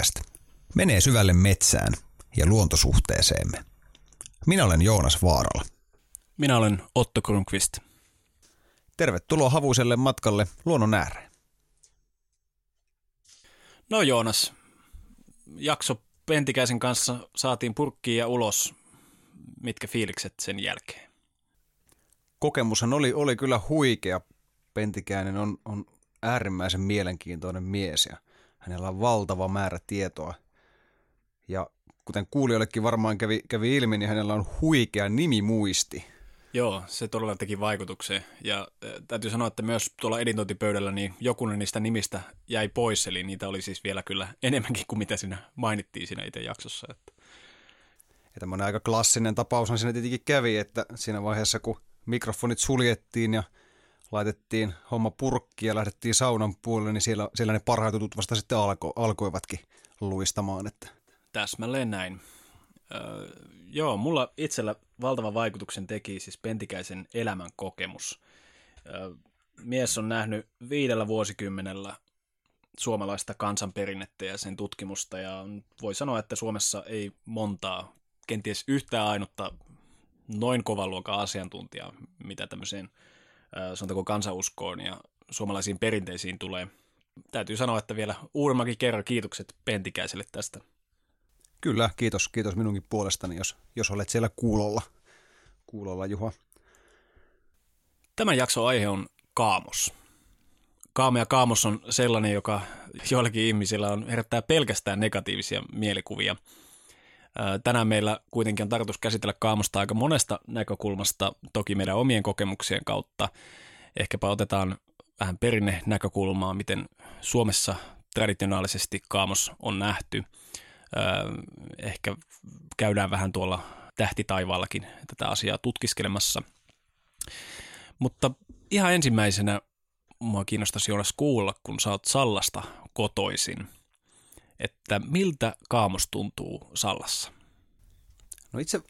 Podcast menee syvälle metsään ja luontosuhteeseemme. Minä olen Joonas Vaarala. Minä olen Otto Grunqvist. Tervetuloa havuiselle matkalle luonnon ääreen. No Joonas, jakso Pentikäisen kanssa saatiin purkkiin ja ulos. Mitkä fiilikset sen jälkeen? Kokemushan oli, oli kyllä huikea. Pentikäinen on, on äärimmäisen mielenkiintoinen mies ja hänellä on valtava määrä tietoa. Ja kuten kuulijoillekin varmaan kävi, kävi ilmi, niin hänellä on huikea nimimuisti. Joo, se todella teki vaikutuksen. Ja äh, täytyy sanoa, että myös tuolla editointipöydällä niin jokunen niistä nimistä jäi pois, eli niitä oli siis vielä kyllä enemmänkin kuin mitä siinä mainittiin siinä itse jaksossa. Että. Ja tämmöinen aika klassinen tapaushan siinä tietenkin kävi, että siinä vaiheessa kun mikrofonit suljettiin ja laitettiin homma purkki ja lähdettiin saunan puolelle, niin siellä, siellä ne parhaat jutut vasta sitten alko, alkoivatkin luistamaan. Että. Täsmälleen näin. Öö, joo, mulla itsellä valtavan vaikutuksen teki siis Pentikäisen elämän kokemus. Öö, mies on nähnyt viidellä vuosikymmenellä suomalaista kansanperinnettä ja sen tutkimusta, ja voi sanoa, että Suomessa ei montaa, kenties yhtään ainutta noin kovan luokan asiantuntijaa, mitä tämmöiseen sanotaanko kansanuskoon ja suomalaisiin perinteisiin tulee. Täytyy sanoa, että vielä uudemmankin kerran kiitokset Pentikäiselle tästä. Kyllä, kiitos, kiitos minunkin puolestani, jos, jos olet siellä kuulolla, kuulolla Juha. Tämän jakson aihe on kaamos. Kaame ja kaamos on sellainen, joka joillakin ihmisillä on herättää pelkästään negatiivisia mielikuvia. Tänään meillä kuitenkin on tarkoitus käsitellä kaamosta aika monesta näkökulmasta, toki meidän omien kokemuksien kautta. Ehkäpä otetaan vähän perinne näkökulmaa, miten Suomessa traditionaalisesti kaamos on nähty. Ehkä käydään vähän tuolla tähtitaivaallakin tätä asiaa tutkiskelemassa. Mutta ihan ensimmäisenä mua kiinnostaisi Joonas kuulla, kun sä oot Sallasta kotoisin, että miltä kaamos tuntuu Sallassa? No itse,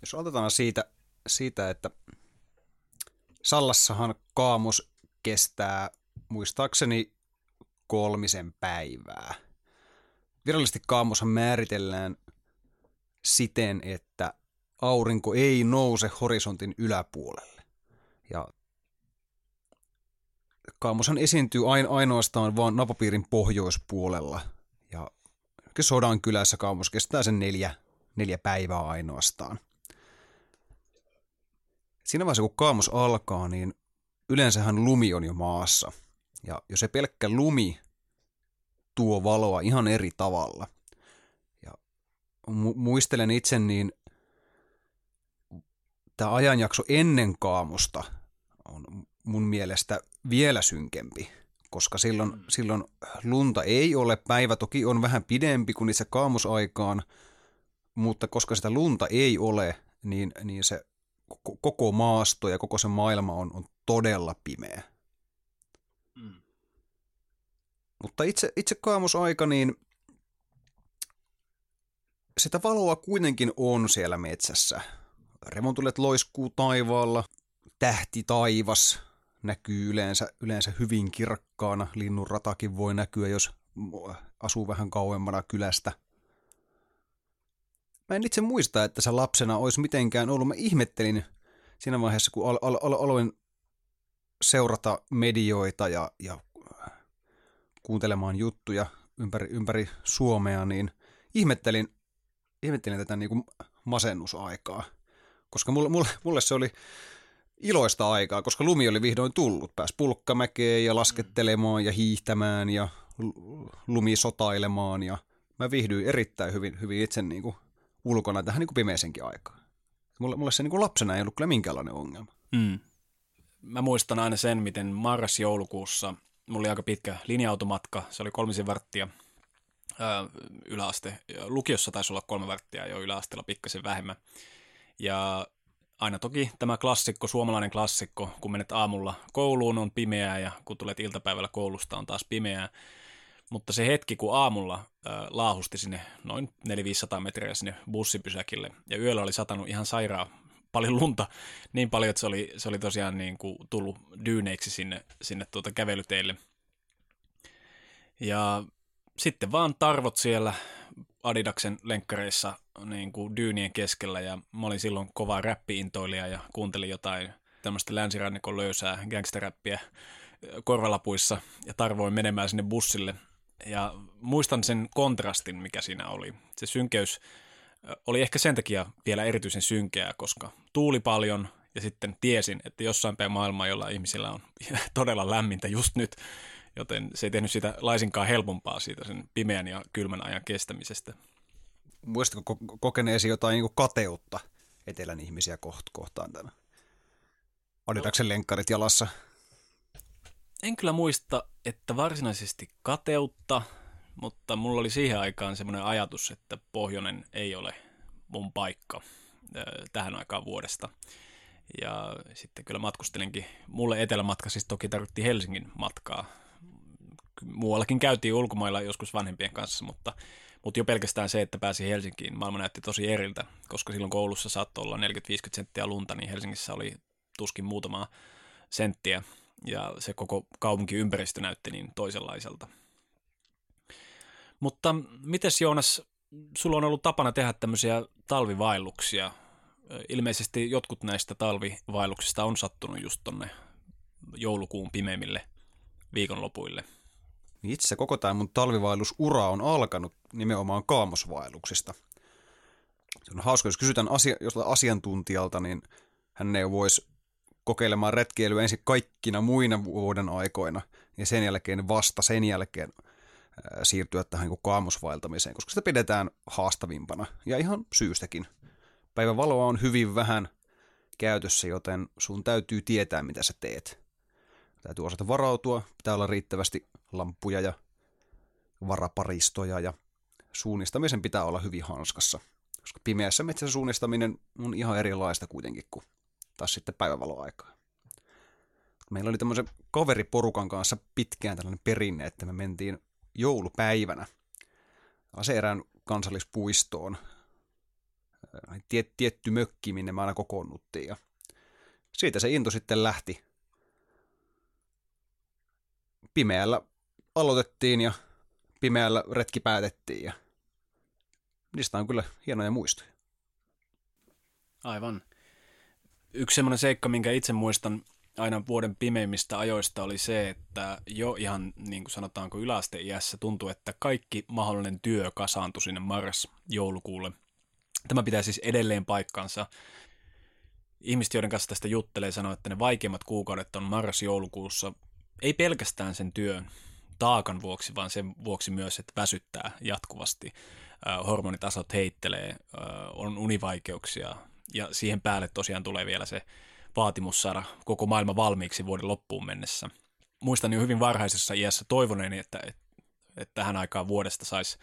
jos otetaan siitä, siitä että Sallassahan kaamos kestää muistaakseni kolmisen päivää. Virallisesti kaamoshan määritellään siten, että aurinko ei nouse horisontin yläpuolelle. Ja kaamoshan esiintyy ainoastaan vain napapiirin pohjoispuolella. Sodan kylässä kaamos kestää sen neljä, neljä päivää ainoastaan. Siinä vaiheessa, kun kaamos alkaa, niin yleensähän lumi on jo maassa. Ja jos se pelkkä lumi tuo valoa ihan eri tavalla. Ja mu- muistelen itse, niin tämä ajanjakso ennen kaamusta on mun mielestä vielä synkempi, koska silloin, mm. silloin lunta ei ole, päivä toki on vähän pidempi kuin itse kaamosaikaan, mutta koska sitä lunta ei ole, niin, niin se koko maasto ja koko se maailma on, on todella pimeä. Mm. Mutta itse, itse kaamosaika, niin sitä valoa kuitenkin on siellä metsässä. Remontulet loiskuu taivaalla, tähti taivas näkyy yleensä, yleensä hyvin kirkkaana. Linnun ratakin voi näkyä, jos asuu vähän kauemmana kylästä. Mä en itse muista, että se lapsena olisi mitenkään ollut. Mä ihmettelin siinä vaiheessa, kun al- al- al- aloin seurata medioita ja, ja kuuntelemaan juttuja ympäri, ympäri Suomea, niin ihmettelin, ihmettelin tätä niin kuin masennusaikaa. Koska mulle, mulle, mulle se oli iloista aikaa, koska lumi oli vihdoin tullut. Pääsi pulkkamäkeen ja laskettelemaan ja hiihtämään ja lumisotailemaan ja mä viihdyin erittäin hyvin, hyvin itse niin kuin ulkona tähän niin kuin pimeisenkin aikaan. Mulle, mulle se niin kuin lapsena ei ollut kyllä minkäänlainen ongelma. Mm. Mä muistan aina sen, miten marras-joulukuussa mulla oli aika pitkä linja-automatka, se oli kolmisen varttia yläaste. Lukiossa taisi olla kolme varttia jo yläasteella pikkasen vähemmän. Ja aina toki tämä klassikko, suomalainen klassikko, kun menet aamulla kouluun on pimeää ja kun tulet iltapäivällä koulusta on taas pimeää. Mutta se hetki, kun aamulla äh, laahusti sinne noin 400-500 metriä sinne bussipysäkille ja yöllä oli satanut ihan sairaan paljon lunta, niin paljon, että se oli, se oli tosiaan niin kuin tullut dyyneiksi sinne, sinne tuota kävelyteille. Ja sitten vaan tarvot siellä Adidaksen lenkkareissa niin kuin dyynien keskellä ja mä olin silloin kova räppiintoilija ja kuuntelin jotain tämmöistä länsirannikon löysää gangsteräppiä korvalapuissa ja tarvoin menemään sinne bussille. Ja muistan sen kontrastin, mikä siinä oli. Se synkeys oli ehkä sen takia vielä erityisen synkeää, koska tuuli paljon ja sitten tiesin, että jossain päin maailmaa, jolla ihmisillä on todella lämmintä just nyt, joten se ei tehnyt sitä laisinkaan helpompaa siitä sen pimeän ja kylmän ajan kestämisestä. Muistatko kokeneesi jotain niin kateutta etelän ihmisiä kohtaan tänä? Adidaksen lenkkarit jalassa? En kyllä muista, että varsinaisesti kateutta, mutta mulla oli siihen aikaan semmoinen ajatus, että pohjoinen ei ole mun paikka tähän aikaan vuodesta. Ja sitten kyllä matkustelinkin. Mulle etelämatka siis toki tarvittiin Helsingin matkaa. Muuallakin käytiin ulkomailla joskus vanhempien kanssa, mutta, mutta jo pelkästään se, että pääsi Helsinkiin, maailma näytti tosi eriltä, koska silloin koulussa saattoi olla 40-50 senttiä lunta, niin Helsingissä oli tuskin muutamaa senttiä, ja se koko kaupunkiympäristö näytti niin toisenlaiselta. Mutta mites Joonas, sulla on ollut tapana tehdä tämmöisiä talvivaelluksia. Ilmeisesti jotkut näistä talvivaelluksista on sattunut just tonne joulukuun pimeimmille viikonlopuille. Itse koko tämä mun talvivaellusura on alkanut nimenomaan kaamosvaelluksista. Se on hauska, jos kysytään asia, jostain asiantuntijalta, niin hän neuvoisi kokeilemaan retkeilyä ensin kaikkina muina vuoden aikoina ja sen jälkeen vasta sen jälkeen siirtyä tähän niin kaamosvaeltamiseen, koska sitä pidetään haastavimpana ja ihan syystäkin. Päivävaloa on hyvin vähän käytössä, joten sun täytyy tietää, mitä sä teet. Täytyy osata varautua, pitää olla riittävästi lampuja ja varaparistoja ja suunnistamisen pitää olla hyvin hanskassa. Koska pimeässä metsässä suunnistaminen on ihan erilaista kuitenkin kuin taas sitten päivävaloaikaa. Meillä oli tämmöisen kaveriporukan kanssa pitkään tällainen perinne, että me mentiin joulupäivänä Aseerään kansallispuistoon. Tiet, tietty mökki, minne me aina kokoonnuttiin. Ja siitä se into sitten lähti. Pimeällä aloitettiin ja pimeällä retki päätettiin ja niistä on kyllä hienoja muistoja. Aivan. Yksi semmoinen seikka, minkä itse muistan aina vuoden pimeimmistä ajoista oli se, että jo ihan niin kuin sanotaanko yläasteiässä tuntui, että kaikki mahdollinen työ kasaantui sinne marras-joulukuulle. Tämä pitää siis edelleen paikkansa. Ihmiset, joiden kanssa tästä juttelee, sanoo, että ne vaikeimmat kuukaudet on marras-joulukuussa. Ei pelkästään sen työn taakan vuoksi, vaan sen vuoksi myös, että väsyttää jatkuvasti. hormonitasot heittelee, on univaikeuksia ja siihen päälle tosiaan tulee vielä se vaatimus saada koko maailma valmiiksi vuoden loppuun mennessä. Muistan jo hyvin varhaisessa iässä toivoneeni, että, että, tähän aikaan vuodesta saisi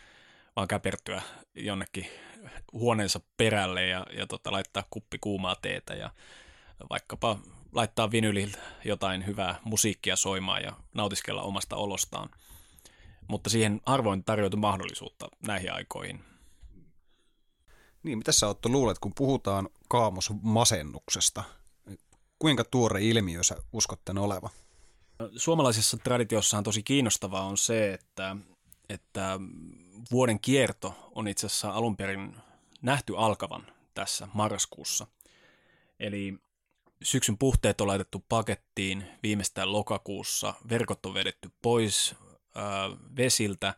vaan käpertyä jonnekin huoneensa perälle ja, ja tota, laittaa kuppi kuumaa teetä ja vaikkapa laittaa vinyliltä jotain hyvää musiikkia soimaan ja nautiskella omasta olostaan. Mutta siihen harvoin tarjoutui mahdollisuutta näihin aikoihin. Niin, mitä sä Otto luulet, kun puhutaan kaamosmasennuksesta, kuinka tuore ilmiö sä uskot tämän oleva? Suomalaisessa traditiossa on tosi kiinnostavaa on se, että, että vuoden kierto on itse asiassa alun perin nähty alkavan tässä marraskuussa. Eli syksyn puhteet on laitettu pakettiin viimeistään lokakuussa, verkot on vedetty pois äh, vesiltä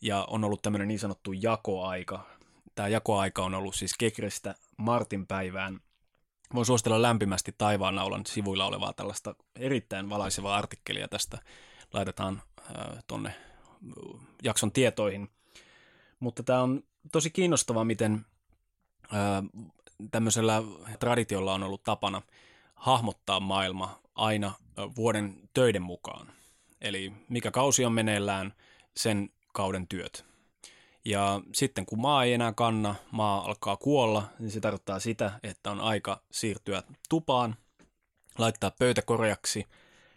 ja on ollut tämmöinen niin sanottu jakoaika. Tämä jakoaika on ollut siis Kekrestä Martin päivään Voin suositella lämpimästi Taivaannaulan sivuilla olevaa tällaista erittäin valaisevaa artikkelia tästä. Laitetaan äh, tonne jakson tietoihin. Mutta tämä on tosi kiinnostavaa, miten äh, tämmöisellä traditiolla on ollut tapana hahmottaa maailma aina vuoden töiden mukaan. Eli mikä kausi on meneillään, sen kauden työt. Ja sitten kun maa ei enää kanna, maa alkaa kuolla, niin se tarkoittaa sitä, että on aika siirtyä tupaan, laittaa pöytä korjaksi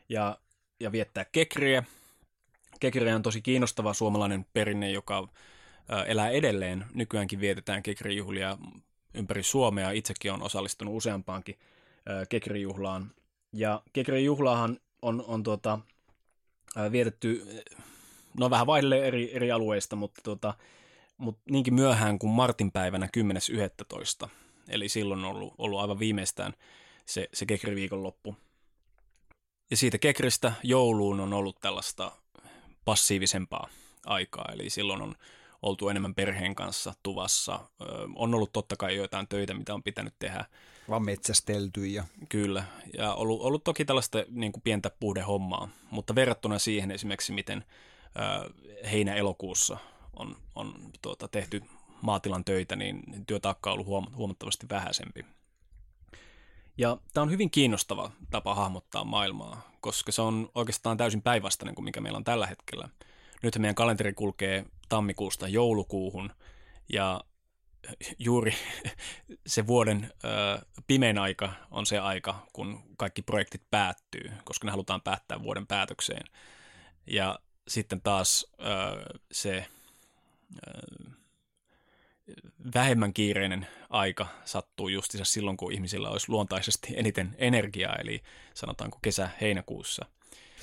ja, ja viettää kekriä. Kekriä on tosi kiinnostava suomalainen perinne, joka elää edelleen. Nykyäänkin vietetään kekrijuhlia ympäri Suomea. Itsekin on osallistunut useampaankin kekrijuhlaan. Ja kekrijuhlaahan on, on tuota, vietetty, no vähän vaihdelee eri, eri alueista, mutta, tuota, mutta niinkin myöhään kuin Martin päivänä 10.11. Eli silloin on ollut, ollut aivan viimeistään se, se kekriviikonloppu. Ja siitä kekristä jouluun on ollut tällaista passiivisempaa aikaa, eli silloin on oltu enemmän perheen kanssa tuvassa. on ollut totta kai joitain töitä, mitä on pitänyt tehdä. Vaan metsästelty ja... Kyllä, ja ollut, ollut toki tällaista niin kuin pientä puhdehommaa, mutta verrattuna siihen esimerkiksi, miten heinä-elokuussa on, on tuota, tehty maatilan töitä, niin työtaakka on ollut huom- huomattavasti vähäisempi. Ja tämä on hyvin kiinnostava tapa hahmottaa maailmaa, koska se on oikeastaan täysin päinvastainen kuin mikä meillä on tällä hetkellä. Nyt meidän kalenteri kulkee tammikuusta joulukuuhun ja juuri se vuoden pimein aika on se aika, kun kaikki projektit päättyy, koska ne halutaan päättää vuoden päätökseen. Ja sitten taas se vähemmän kiireinen aika sattuu justiinsa silloin, kun ihmisillä olisi luontaisesti eniten energiaa, eli sanotaanko kesä-heinäkuussa –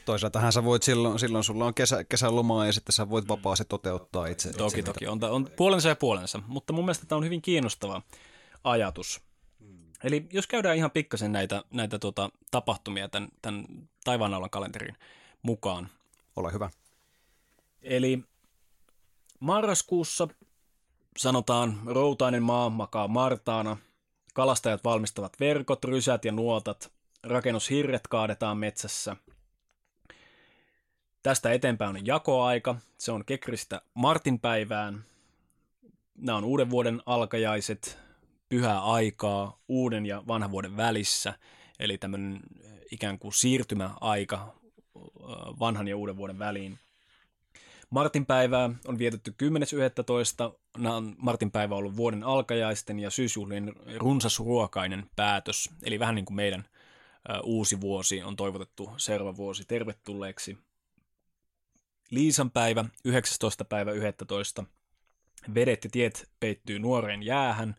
Toisaaltahan sä voit silloin, silloin sulla on kesä, kesälomaa ja sitten sä voit vapaasti toteuttaa itse. Toki, itse toki. On, on puolensa ja puolensa, mutta mun mielestä tämä on hyvin kiinnostava ajatus. Eli jos käydään ihan pikkasen näitä, näitä tuota, tapahtumia tämän, tämän taivaanaulan kalenterin mukaan. Ole hyvä. Eli marraskuussa sanotaan routainen maa makaa martaana, kalastajat valmistavat verkot, rysät ja nuotat, rakennushirret kaadetaan metsässä – Tästä eteenpäin on jakoaika. Se on Kekristä Martin päivään. Nämä on uuden vuoden alkajaiset, pyhää aikaa uuden ja vanhan vuoden välissä. Eli tämmöinen ikään kuin siirtymäaika vanhan ja uuden vuoden väliin. Martin päivää on vietetty 10.11. Martin päivä on ollut vuoden alkajaisten ja syysjuhlien runsasruokainen päätös. Eli vähän niin kuin meidän uusi vuosi on toivotettu seuraava vuosi tervetulleeksi. Liisan päivä, 19. päivä 11. Vedet ja tiet peittyy nuoreen jäähän,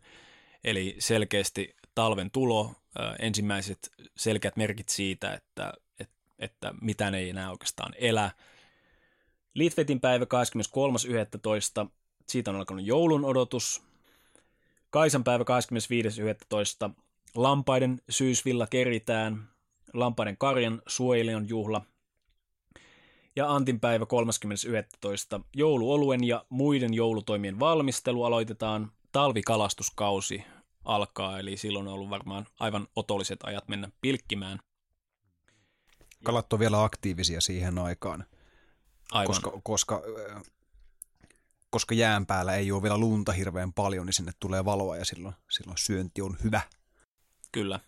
eli selkeästi talven tulo, ensimmäiset selkeät merkit siitä, että, että, että mitään ei enää oikeastaan elä. Litvetin päivä 23.11. Siitä on alkanut joulun odotus. Kaisan päivä 25.11. Lampaiden syysvilla keritään. Lampaiden karjan suojelijan juhla – ja Antin päivä 30.11. Jouluoluen ja muiden joulutoimien valmistelu aloitetaan. Talvikalastuskausi alkaa, eli silloin on ollut varmaan aivan otolliset ajat mennä pilkkimään. Kalat on vielä aktiivisia siihen aikaan, aivan. koska, koska, äh, koska jään päällä ei ole vielä lunta hirveän paljon, niin sinne tulee valoa ja silloin, silloin syönti on hyvä. Kyllä.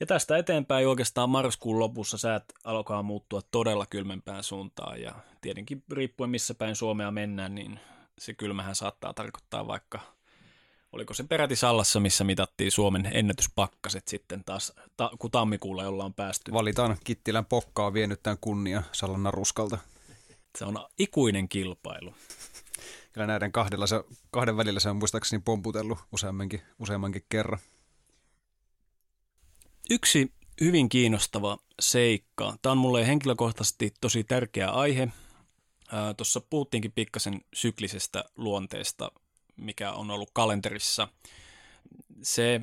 Ja tästä eteenpäin oikeastaan marraskuun lopussa säät alkaa muuttua todella kylmempään suuntaan ja tietenkin riippuen missä päin Suomea mennään, niin se kylmähän saattaa tarkoittaa vaikka, oliko se peräti Sallassa, missä mitattiin Suomen ennätyspakkaset sitten taas, ta, kun tammikuulla ollaan päästy. Valitaan Kittilän pokkaa vienyt tämän kunnia Sallan ruskalta. Se on ikuinen kilpailu. Kyllä näiden kahdella se, kahden välillä se on muistaakseni pomputellut useammankin, useammankin kerran. Yksi hyvin kiinnostava seikka. Tämä on mulle henkilökohtaisesti tosi tärkeä aihe. Tuossa puhuttiinkin pikkasen syklisestä luonteesta, mikä on ollut kalenterissa. Se,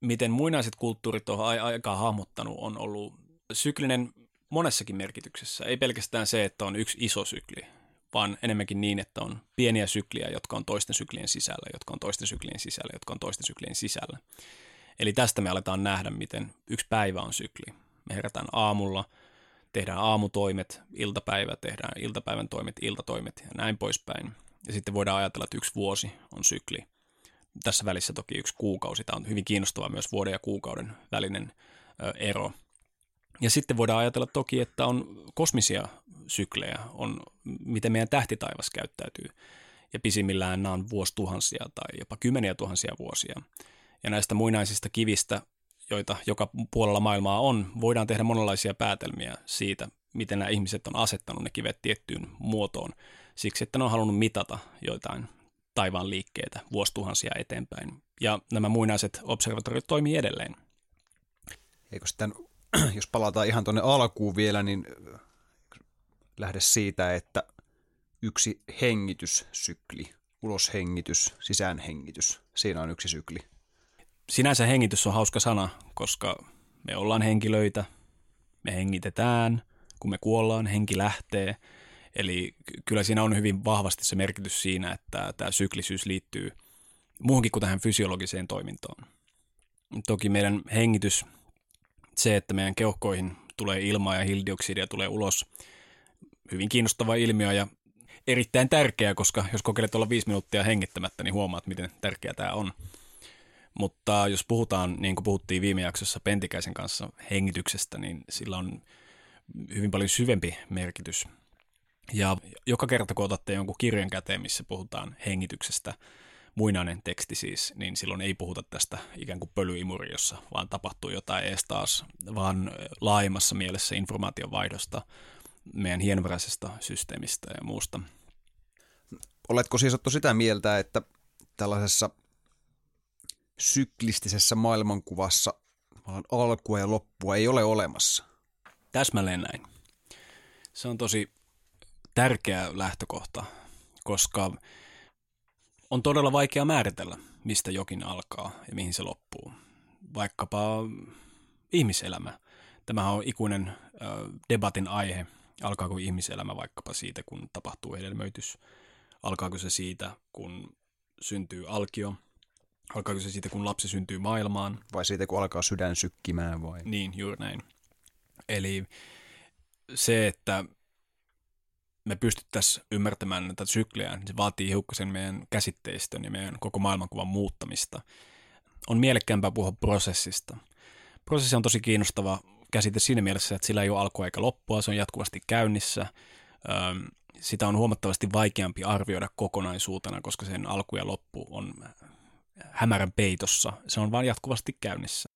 miten muinaiset kulttuurit on aikaa hahmottanut, on ollut syklinen monessakin merkityksessä. Ei pelkästään se, että on yksi iso sykli, vaan enemmänkin niin, että on pieniä sykliä, jotka on toisten syklien sisällä, jotka on toisten syklien sisällä, jotka on toisten syklien sisällä. Eli tästä me aletaan nähdä, miten yksi päivä on sykli. Me herätään aamulla, tehdään aamutoimet, iltapäivä, tehdään iltapäivän toimet, iltatoimet ja näin poispäin. Ja sitten voidaan ajatella, että yksi vuosi on sykli. Tässä välissä toki yksi kuukausi. Tämä on hyvin kiinnostava myös vuoden ja kuukauden välinen ero. Ja sitten voidaan ajatella toki, että on kosmisia syklejä, on miten meidän tähtitaivas käyttäytyy. Ja pisimmillään nämä on vuosituhansia tai jopa kymmeniä tuhansia vuosia. Ja näistä muinaisista kivistä, joita joka puolella maailmaa on, voidaan tehdä monenlaisia päätelmiä siitä, miten nämä ihmiset on asettanut ne kivet tiettyyn muotoon, siksi että ne on halunnut mitata joitain taivaan liikkeitä vuosituhansia eteenpäin. Ja nämä muinaiset observatoriot toimii edelleen. Eikö sitten, jos palataan ihan tuonne alkuun vielä, niin lähde siitä, että yksi hengityssykli, uloshengitys, sisäänhengitys, siinä on yksi sykli. Sinänsä hengitys on hauska sana, koska me ollaan henkilöitä, me hengitetään, kun me kuollaan, henki lähtee. Eli kyllä siinä on hyvin vahvasti se merkitys siinä, että tämä syklisyys liittyy muuhunkin kuin tähän fysiologiseen toimintoon. Toki meidän hengitys, se, että meidän keuhkoihin tulee ilmaa ja hiilidioksidia tulee ulos, hyvin kiinnostava ilmiö ja erittäin tärkeä, koska jos kokeilet olla viisi minuuttia hengittämättä, niin huomaat, miten tärkeää tämä on. Mutta jos puhutaan, niin kuin puhuttiin viime jaksossa Pentikäisen kanssa hengityksestä, niin sillä on hyvin paljon syvempi merkitys. Ja joka kerta, kun otatte jonkun kirjan käteen, missä puhutaan hengityksestä, muinainen teksti siis, niin silloin ei puhuta tästä ikään kuin pölyimuri, jossa vaan tapahtuu jotain ees taas, vaan laajemmassa mielessä informaation vaihdosta, meidän hienvaraisesta systeemistä ja muusta. Oletko siis ottu sitä mieltä, että tällaisessa syklistisessä maailmankuvassa alkua ja loppua ei ole olemassa? Täsmälleen näin. Se on tosi tärkeä lähtökohta, koska on todella vaikea määritellä, mistä jokin alkaa ja mihin se loppuu. Vaikkapa ihmiselämä. Tämä on ikuinen debatin aihe. Alkaako ihmiselämä vaikkapa siitä, kun tapahtuu hedelmöitys? Alkaako se siitä, kun syntyy alkio? Alkaako se siitä, kun lapsi syntyy maailmaan? Vai siitä, kun alkaa sydän sykkimään vai? Niin, juuri näin. Eli se, että me pystyttäisiin ymmärtämään näitä syklejä, niin se vaatii hiukkasen meidän käsitteistön ja meidän koko maailmankuvan muuttamista. On mielekkäämpää puhua prosessista. Prosessi on tosi kiinnostava käsite siinä mielessä, että sillä ei ole alkua eikä loppua, se on jatkuvasti käynnissä. Sitä on huomattavasti vaikeampi arvioida kokonaisuutena, koska sen alku ja loppu on hämärän peitossa. Se on vain jatkuvasti käynnissä.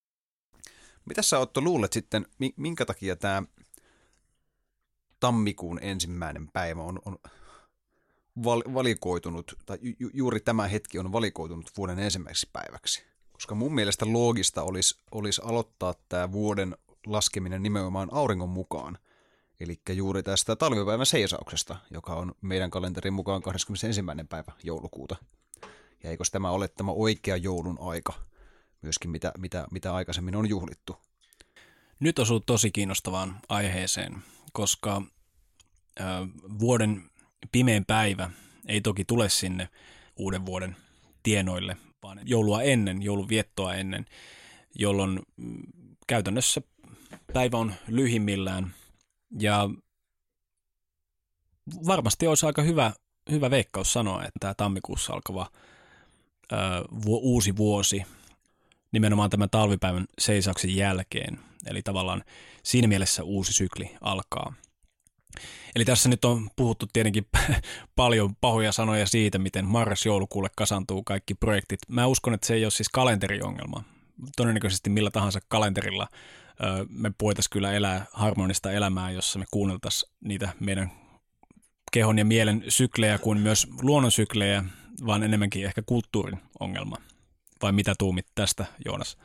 Mitä sä Otto luulet sitten, minkä takia tämä tammikuun ensimmäinen päivä on, on val- valikoitunut, tai ju- juuri tämä hetki on valikoitunut vuoden ensimmäiseksi päiväksi? Koska mun mielestä loogista olisi, olisi aloittaa tämä vuoden laskeminen nimenomaan auringon mukaan. Eli juuri tästä talvipäivän seisauksesta, joka on meidän kalenterin mukaan 21. päivä joulukuuta. Ja eikö tämä ole tämä oikea joulun aika – myöskin, mitä, mitä, mitä aikaisemmin on juhlittu. Nyt osuu tosi kiinnostavaan aiheeseen, koska ö, vuoden pimein päivä ei toki tule sinne uuden vuoden tienoille, vaan joulua ennen, joulun viettoa ennen, jolloin mm, käytännössä päivä on lyhimmillään ja varmasti olisi aika hyvä, hyvä veikkaus sanoa, että tämä tammikuussa alkava ö, uusi vuosi nimenomaan tämän talvipäivän seisauksen jälkeen. Eli tavallaan siinä mielessä uusi sykli alkaa. Eli tässä nyt on puhuttu tietenkin paljon pahoja sanoja siitä, miten marras-joulukuulle kasantuu kaikki projektit. Mä uskon, että se ei ole siis kalenteriongelma. Todennäköisesti millä tahansa kalenterilla me voitaisiin kyllä elää harmonista elämää, jossa me kuunneltaisiin niitä meidän kehon ja mielen syklejä kuin myös luonnon syklejä, vaan enemmänkin ehkä kulttuurin ongelma vai mitä tuumit tästä, Joonas?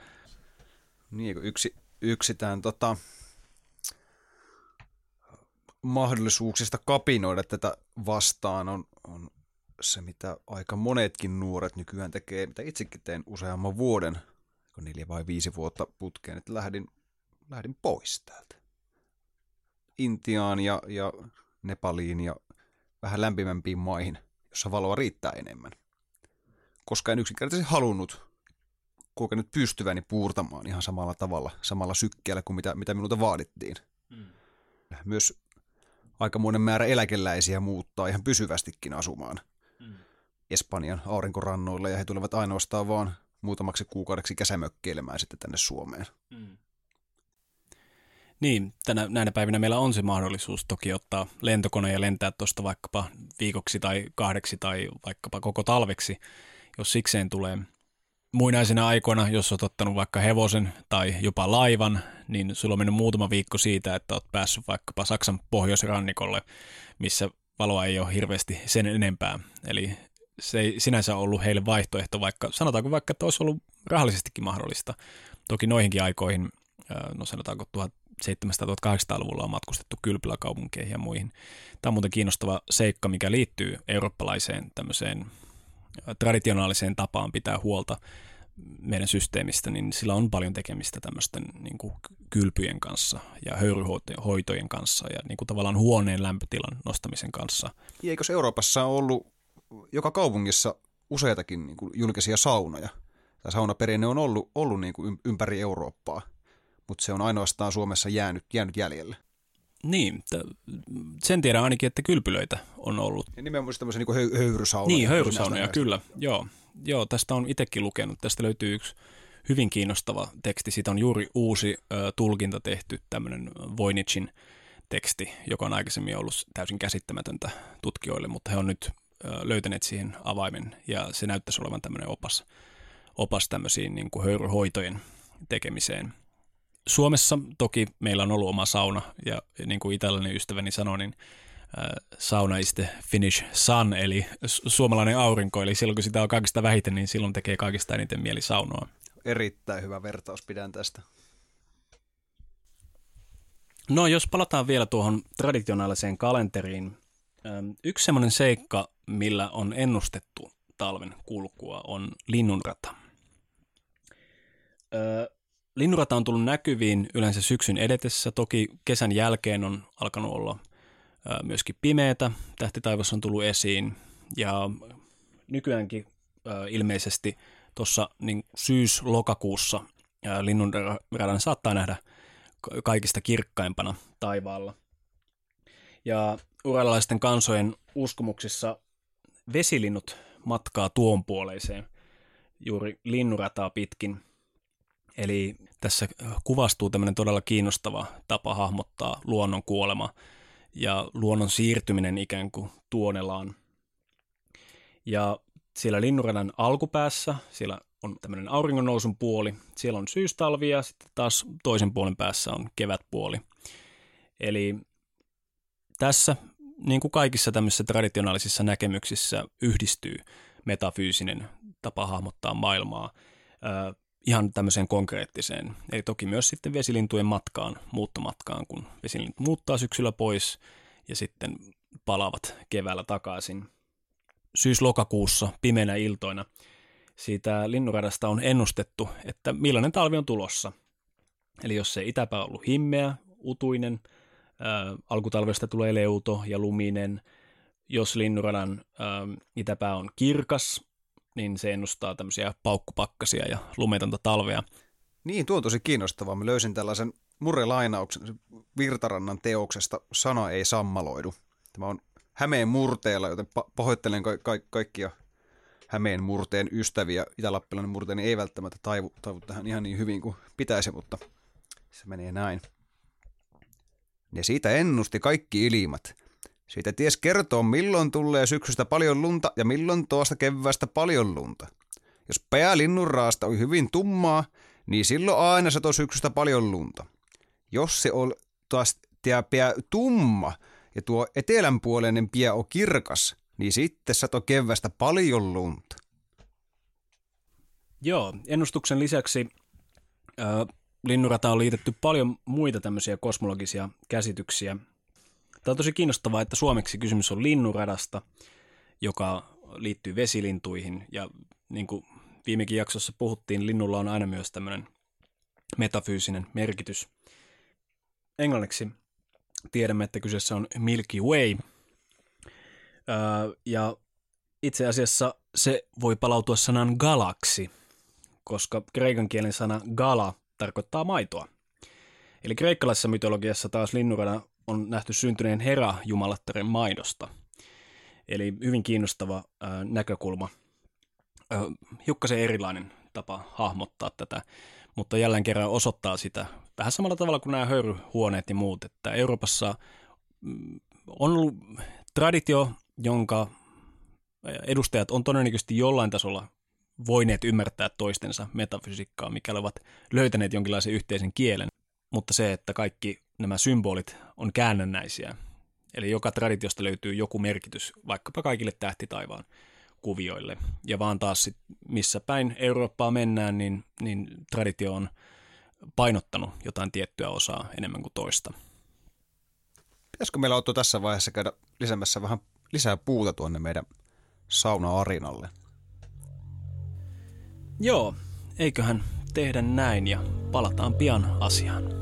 Niin, yksi, yksi tämän tota, mahdollisuuksista kapinoida tätä vastaan on, on se, mitä aika monetkin nuoret nykyään tekee, mitä itsekin teen useamman vuoden, neljä vai viisi vuotta putkeen, että lähdin, lähdin pois täältä. Intiaan ja, ja Nepaliin ja vähän lämpimämpiin maihin, jossa valoa riittää enemmän. Koska en yksinkertaisesti halunnut kokenut pystyväni puurtamaan ihan samalla tavalla, samalla sykkeellä kuin mitä, mitä minulta vaadittiin. Hmm. Myös aikamoinen määrä eläkeläisiä muuttaa ihan pysyvästikin asumaan hmm. Espanjan aurinkorannoilla ja he tulevat ainoastaan vaan muutamaksi kuukaudeksi kesämökkeilemään sitten tänne Suomeen. Hmm. Niin, tänä, näinä päivinä meillä on se mahdollisuus toki ottaa lentokone ja lentää tuosta vaikkapa viikoksi tai kahdeksi tai vaikkapa koko talveksi, jos sikseen tulee. Muinaisina aikoina, jos olet ottanut vaikka hevosen tai jopa laivan, niin sulla on mennyt muutama viikko siitä, että olet päässyt vaikkapa Saksan pohjoisrannikolle, missä valoa ei ole hirveästi sen enempää. Eli se ei sinänsä ollut heille vaihtoehto, vaikka sanotaanko vaikka, että olisi ollut rahallisestikin mahdollista. Toki noihinkin aikoihin, no sanotaanko 1700-1800-luvulla on matkustettu kylpyläkaupunkeihin ja muihin. Tämä on muuten kiinnostava seikka, mikä liittyy eurooppalaiseen tämmöiseen traditionaaliseen tapaan pitää huolta meidän systeemistä, niin sillä on paljon tekemistä tämmöisten niin kuin kylpyjen kanssa ja höyryhoitojen kanssa ja niin kuin tavallaan huoneen lämpötilan nostamisen kanssa. Eikö Euroopassa ollut joka kaupungissa useitakin niin kuin julkisia saunoja? Tämä saunaperinne on ollut, ollut niin kuin ympäri Eurooppaa, mutta se on ainoastaan Suomessa jäänyt, jäänyt jäljelle. Niin, sen tiedän ainakin, että kylpylöitä on ollut. Ja nimenomaan tämmöisiä niin höy- höyrysaunoja. Niin, höyrysaunoja, kyllä. Joo. Joo, tästä on itsekin lukenut. Tästä löytyy yksi hyvin kiinnostava teksti. Siitä on juuri uusi ö, tulkinta tehty, tämmöinen Voinichin teksti, joka on aikaisemmin ollut täysin käsittämätöntä tutkijoille, mutta he on nyt ö, löytäneet siihen avaimen ja se näyttäisi olevan tämmöinen opas, opas tämmöisiin niin kuin höyryhoitojen tekemiseen. Suomessa toki meillä on ollut oma sauna ja niin kuin italialainen ystäväni sanoi, niin sauna is the Finnish sun, eli suomalainen aurinko, eli silloin kun sitä on kaikista vähiten, niin silloin tekee kaikista eniten mieli saunoa. Erittäin hyvä vertaus, pidän tästä. No jos palataan vielä tuohon traditionaaliseen kalenteriin, yksi semmoinen seikka, millä on ennustettu talven kulkua, on linnunrata. Linnunrata on tullut näkyviin yleensä syksyn edetessä, toki kesän jälkeen on alkanut olla myöskin pimeätä, tähtitaivas on tullut esiin ja nykyäänkin ilmeisesti tuossa niin syys-lokakuussa linnunradan saattaa nähdä kaikista kirkkaimpana taivaalla. Ja uralilaisten kansojen uskomuksissa vesilinnut matkaa tuon puoleiseen juuri linnurataa pitkin. Eli tässä kuvastuu tämmöinen todella kiinnostava tapa hahmottaa luonnon kuolema – ja luonnon siirtyminen ikään kuin tuonelaan. Ja siellä linnuradan alkupäässä, siellä on tämmöinen auringonnousun puoli, siellä on syystalvi ja sitten taas toisen puolen päässä on kevätpuoli. Eli tässä, niin kuin kaikissa tämmöisissä traditionaalisissa näkemyksissä, yhdistyy metafyysinen tapa hahmottaa maailmaa ihan tämmöiseen konkreettiseen. Eli toki myös sitten vesilintujen matkaan, muuttomatkaan, kun vesilintut muuttaa syksyllä pois ja sitten palavat keväällä takaisin. Syys-lokakuussa pimeinä iltoina siitä linnuradasta on ennustettu, että millainen talvi on tulossa. Eli jos se itäpää on ollut himmeä, utuinen, ää, alkutalvesta tulee leuto ja luminen, jos linnuradan ää, itäpää on kirkas, niin se ennustaa tämmöisiä paukkupakkasia ja lumetonta talvea. Niin, tuo on tosi kiinnostavaa. Mä löysin tällaisen murrelainauksen Virtarannan teoksesta Sana ei sammaloidu. Tämä on Hämeen murteella, joten pahoittelen ka- ka- kaikkia Hämeen murteen ystäviä. Itä-Lappilainen murteeni ei välttämättä taivu, taivu tähän ihan niin hyvin kuin pitäisi, mutta se menee näin. Ja siitä ennusti kaikki ilmat. Siitä ties kertoo, milloin tulee syksystä paljon lunta ja milloin tuosta keväästä paljon lunta. Jos pää linnunraasta on hyvin tummaa, niin silloin aina satoi syksystä paljon lunta. Jos se on taas pää tumma ja tuo etelänpuoleinen pää on kirkas, niin sitten sato kevästä paljon lunta. Joo, ennustuksen lisäksi äh, linnurata on liitetty paljon muita tämmöisiä kosmologisia käsityksiä, Tämä on tosi kiinnostavaa, että suomeksi kysymys on linnuradasta, joka liittyy vesilintuihin. Ja niin kuin viimekin jaksossa puhuttiin, linnulla on aina myös tämmöinen metafyysinen merkitys. Englanniksi tiedämme, että kyseessä on Milky Way. ja itse asiassa se voi palautua sanan galaksi, koska kreikan kielen sana gala tarkoittaa maitoa. Eli kreikkalaisessa mytologiassa taas linnurada on nähty syntyneen Hera jumalattaren maidosta. Eli hyvin kiinnostava näkökulma. hiukkasen erilainen tapa hahmottaa tätä. mutta jälleen kerran osoittaa sitä, vähän samalla tavalla kuin nämä höyryhuoneet ja muut, että Euroopassa mm, on ollut traditio, jonka edustajat on todennäköisesti jollain tasolla voineet ymmärtää toistensa metafysiikkaa, mikäli ovat löytäneet jonkinlaisen yhteisen kielen. Mutta se, että kaikki nämä symbolit on käännönnäisiä, eli joka traditiosta löytyy joku merkitys, vaikkapa kaikille tähtitaivaan kuvioille. Ja vaan taas sit, missä päin Eurooppaa mennään, niin, niin traditio on painottanut jotain tiettyä osaa enemmän kuin toista. Pitäisikö meillä Otto tässä vaiheessa käydä lisäämässä vähän lisää puuta tuonne meidän sauna-arinalle? Joo, eiköhän tehdä näin ja palataan pian asiaan.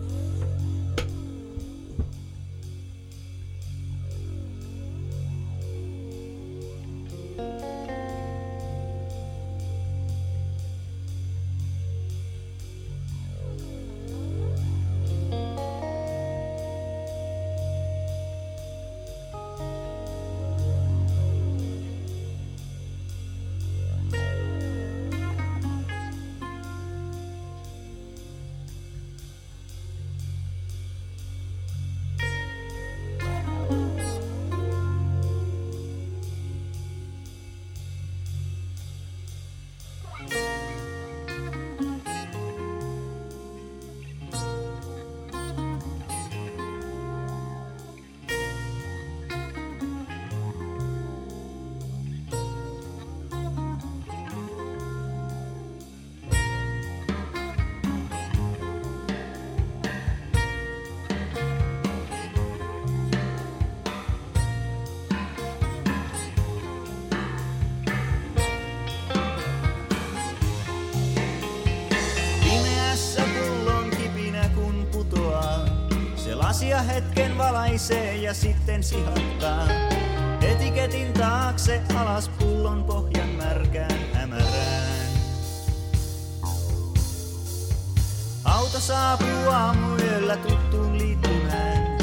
Auto saapuu aamuyöllä tuttuun liittymään.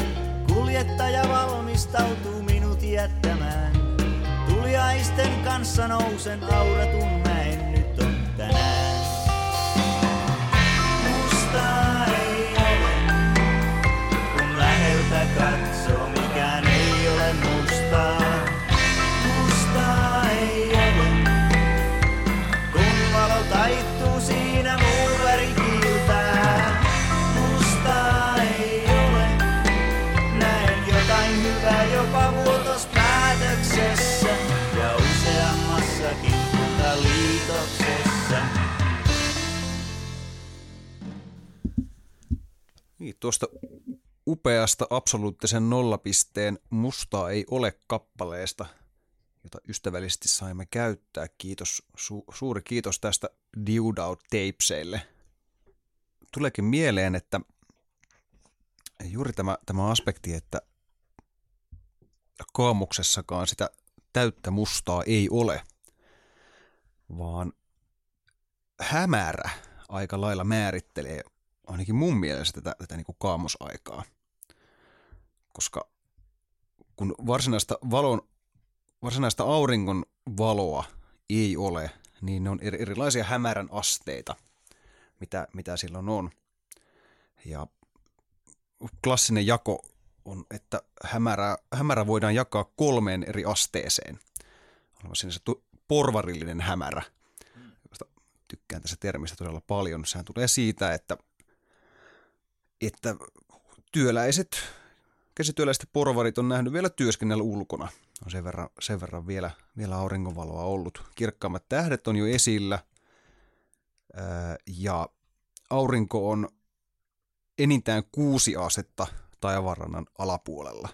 Kuljettaja valmistautuu minut jättämään. Tuliaisten kanssa nousen auratun tuosta upeasta absoluuttisen nollapisteen Mustaa ei ole kappaleesta, jota ystävällisesti saimme käyttää. Kiitos, su- suuri kiitos tästä Diudout Tapeseille. Tuleekin mieleen, että juuri tämä, tämä aspekti, että kaamuksessakaan sitä täyttä mustaa ei ole, vaan hämärä aika lailla määrittelee ainakin mun mielestä tätä, tätä niin kuin kaamosaikaa. Koska kun varsinaista, valon, varsinaista auringon valoa ei ole, niin ne on eri- erilaisia hämärän asteita, mitä, mitä silloin on. Ja klassinen jako on, että hämärä, hämärä voidaan jakaa kolmeen eri asteeseen. On siinä se porvarillinen hämärä, josta tykkään tässä termistä todella paljon. Sehän tulee siitä, että että työläiset, käsityöläiset porvarit on nähnyt vielä työskennellä ulkona. On sen verran, sen verran vielä, vielä auringonvaloa ollut. Kirkkaammat tähdet on jo esillä ja aurinko on enintään kuusi asetta taivaanrannan alapuolella.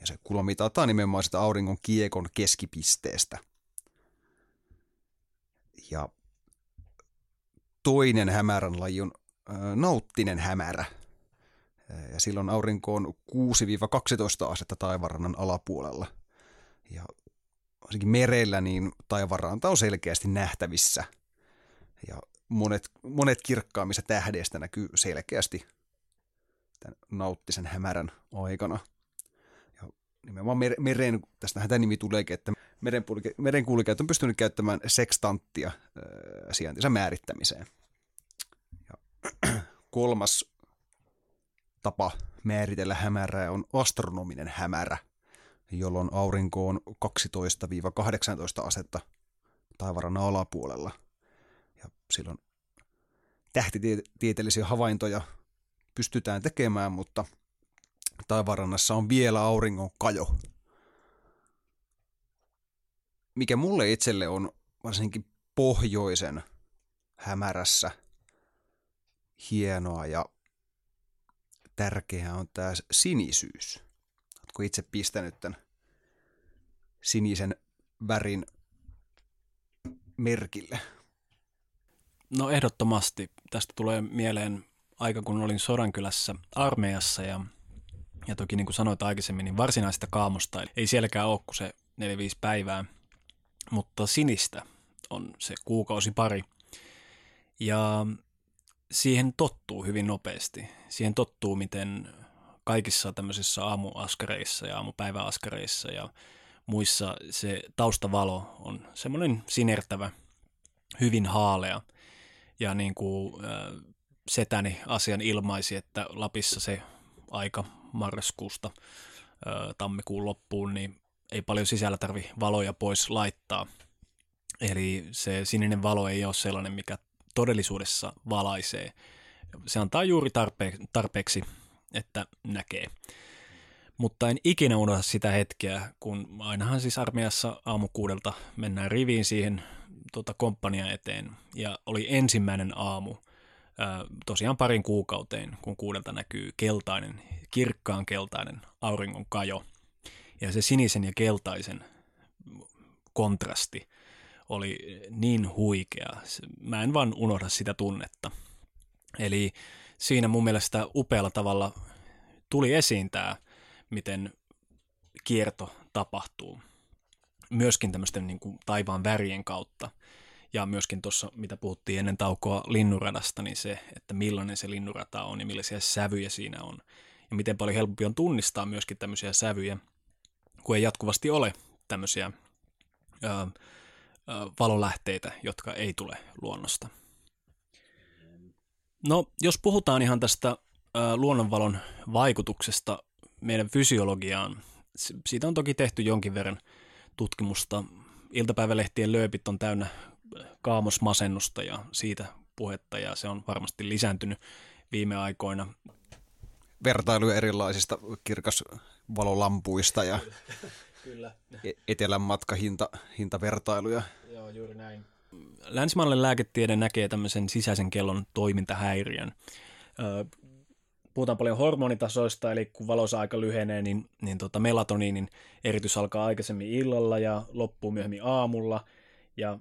Ja se kulma mitataan nimenomaan sitä auringon kiekon keskipisteestä. Ja toinen hämärän laji on nauttinen hämärä – ja silloin aurinko on 6-12 asetta taivarannan alapuolella. Ja varsinkin merellä niin taivaranta on selkeästi nähtävissä. Ja monet, monet kirkkaammissa tähdeistä näkyy selkeästi tämän nauttisen hämärän aikana. Ja nimenomaan meren, tästähän tämä nimi tuleekin, että merenkulkijat on pystynyt käyttämään sekstanttia äh, sijaintinsa määrittämiseen. Ja kolmas tapa määritellä hämärää on astronominen hämärä, jolloin aurinko on 12-18 asetta taivaran alapuolella. Ja silloin tähtitieteellisiä havaintoja pystytään tekemään, mutta taivaanrannassa on vielä auringon kajo. Mikä mulle itselle on varsinkin pohjoisen hämärässä hienoa ja tärkeää on tämä sinisyys. Oletko itse pistänyt tämän sinisen värin merkille? No ehdottomasti. Tästä tulee mieleen aika, kun olin Sodankylässä armeijassa ja, ja toki niin kuin sanoit aikaisemmin, niin varsinaista kaamosta ei sielläkään ole kuin se 4-5 päivää, mutta sinistä on se kuukausi pari. Ja siihen tottuu hyvin nopeasti. Siihen tottuu, miten kaikissa tämmöisissä aamuaskareissa ja aamupäiväaskareissa ja muissa se taustavalo on semmoinen sinertävä, hyvin haalea. Ja niin kuin äh, setäni asian ilmaisi, että Lapissa se aika marraskuusta äh, tammikuun loppuun, niin ei paljon sisällä tarvi valoja pois laittaa. Eli se sininen valo ei ole sellainen, mikä todellisuudessa valaisee. Se antaa juuri tarpe- tarpeeksi, että näkee. Mutta en ikinä unohda sitä hetkeä, kun ainahan siis armeijassa aamukuudelta mennään riviin siihen tota, komppania eteen. Ja oli ensimmäinen aamu, ää, tosiaan parin kuukauteen, kun kuudelta näkyy keltainen, kirkkaan keltainen auringon kajo. Ja se sinisen ja keltaisen kontrasti oli niin huikea. Mä en vaan unohda sitä tunnetta. Eli siinä mun mielestä upealla tavalla tuli esiin tämä, miten kierto tapahtuu. Myöskin tämmöisten niin kuin taivaan värien kautta. Ja myöskin tuossa, mitä puhuttiin ennen taukoa linnuradasta, niin se, että millainen se linnurata on ja millaisia sävyjä siinä on. Ja miten paljon helpompi on tunnistaa myöskin tämmöisiä sävyjä, kun ei jatkuvasti ole tämmöisiä ää, valolähteitä, jotka ei tule luonnosta. No, jos puhutaan ihan tästä luonnonvalon vaikutuksesta meidän fysiologiaan, siitä on toki tehty jonkin verran tutkimusta. Iltapäivälehtien lööpit on täynnä kaamosmasennusta ja siitä puhetta, ja se on varmasti lisääntynyt viime aikoina. Vertailuja erilaisista kirkasvalolampuista ja Kyllä. E- etelän matkahinta, hintavertailuja. Joo, juuri näin. Länsimaalainen lääketiede näkee tämmöisen sisäisen kellon toimintahäiriön. Puhutaan paljon hormonitasoista, eli kun valosa-aika lyhenee, niin, niin tota melatoniinin eritys alkaa aikaisemmin illalla ja loppuu myöhemmin aamulla. Ja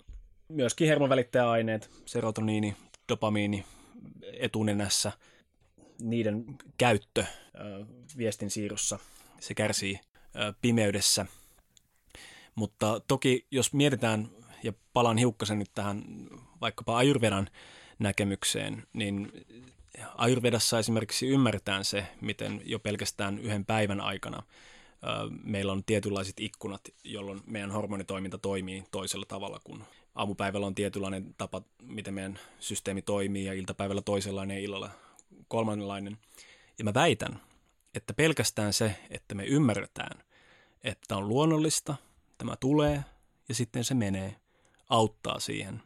myöskin hermovälittäjäaineet, serotoniini, dopamiini etunenässä, niiden käyttö viestin siirrossa, se kärsii pimeydessä. Mutta toki jos mietitään, ja palaan hiukkasen nyt tähän vaikkapa Ayurvedan näkemykseen, niin Ayurvedassa esimerkiksi ymmärretään se, miten jo pelkästään yhden päivän aikana meillä on tietynlaiset ikkunat, jolloin meidän hormonitoiminta toimii toisella tavalla kuin aamupäivällä on tietynlainen tapa, miten meidän systeemi toimii ja iltapäivällä toisenlainen ja illalla kolmannenlainen. Ja mä väitän, että pelkästään se, että me ymmärretään, että on luonnollista, tämä tulee ja sitten se menee, auttaa siihen,